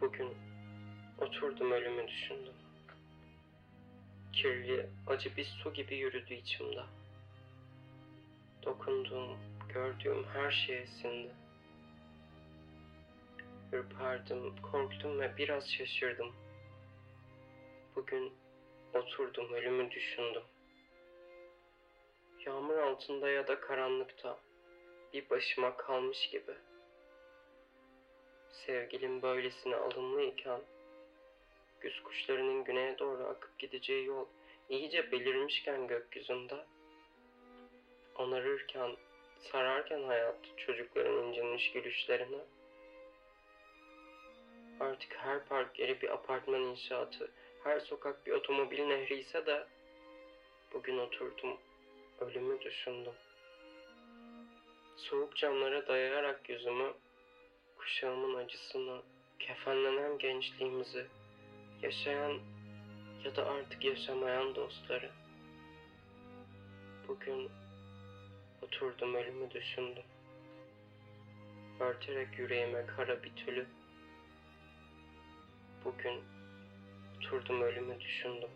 Bugün oturdum ölümü düşündüm. Kirli, acı bir su gibi yürüdü içimde. Dokunduğum, gördüğüm her şeye sindi. Ürperdim, korktum ve biraz şaşırdım. Bugün oturdum, ölümü düşündüm. Yağmur altında ya da karanlıkta bir başıma kalmış gibi. Sevgilim böylesine alımlıyken güz kuşlarının güneye doğru akıp gideceği yol iyice belirmişken gökyüzünde onarırken, sararken hayat çocukların incinmiş gülüşlerine artık her park yeri bir apartman inşaatı, her sokak bir otomobil nehri ise de bugün oturdum, ölümü düşündüm. Soğuk camlara dayayarak yüzümü, kuşağımın acısını, kefenlenen gençliğimizi, yaşayan ya da artık yaşamayan dostları. Bugün oturdum ölümü düşündüm. Örterek yüreğime kara bir tülü. Bugün oturdum ölümü düşündüm.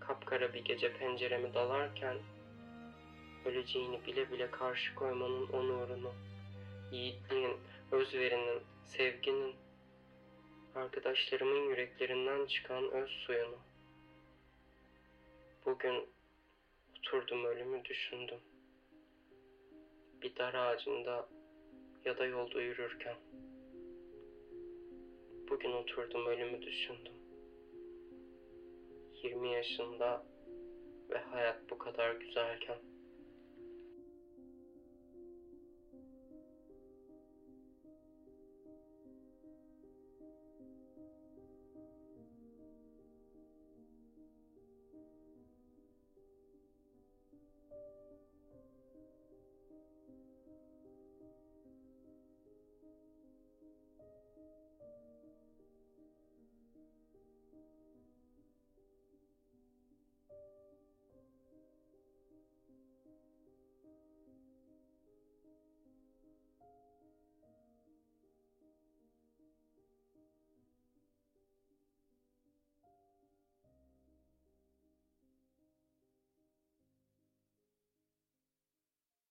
Kapkara bir gece penceremi dalarken öleceğini bile bile karşı koymanın onurunu, yiğitliğin, özverinin, sevginin, arkadaşlarımın yüreklerinden çıkan öz suyunu. Bugün oturdum ölümü düşündüm. Bir dar ağacında ya da yolda yürürken. Bugün oturdum ölümü düşündüm. 20 yaşında ve hayat bu kadar güzelken.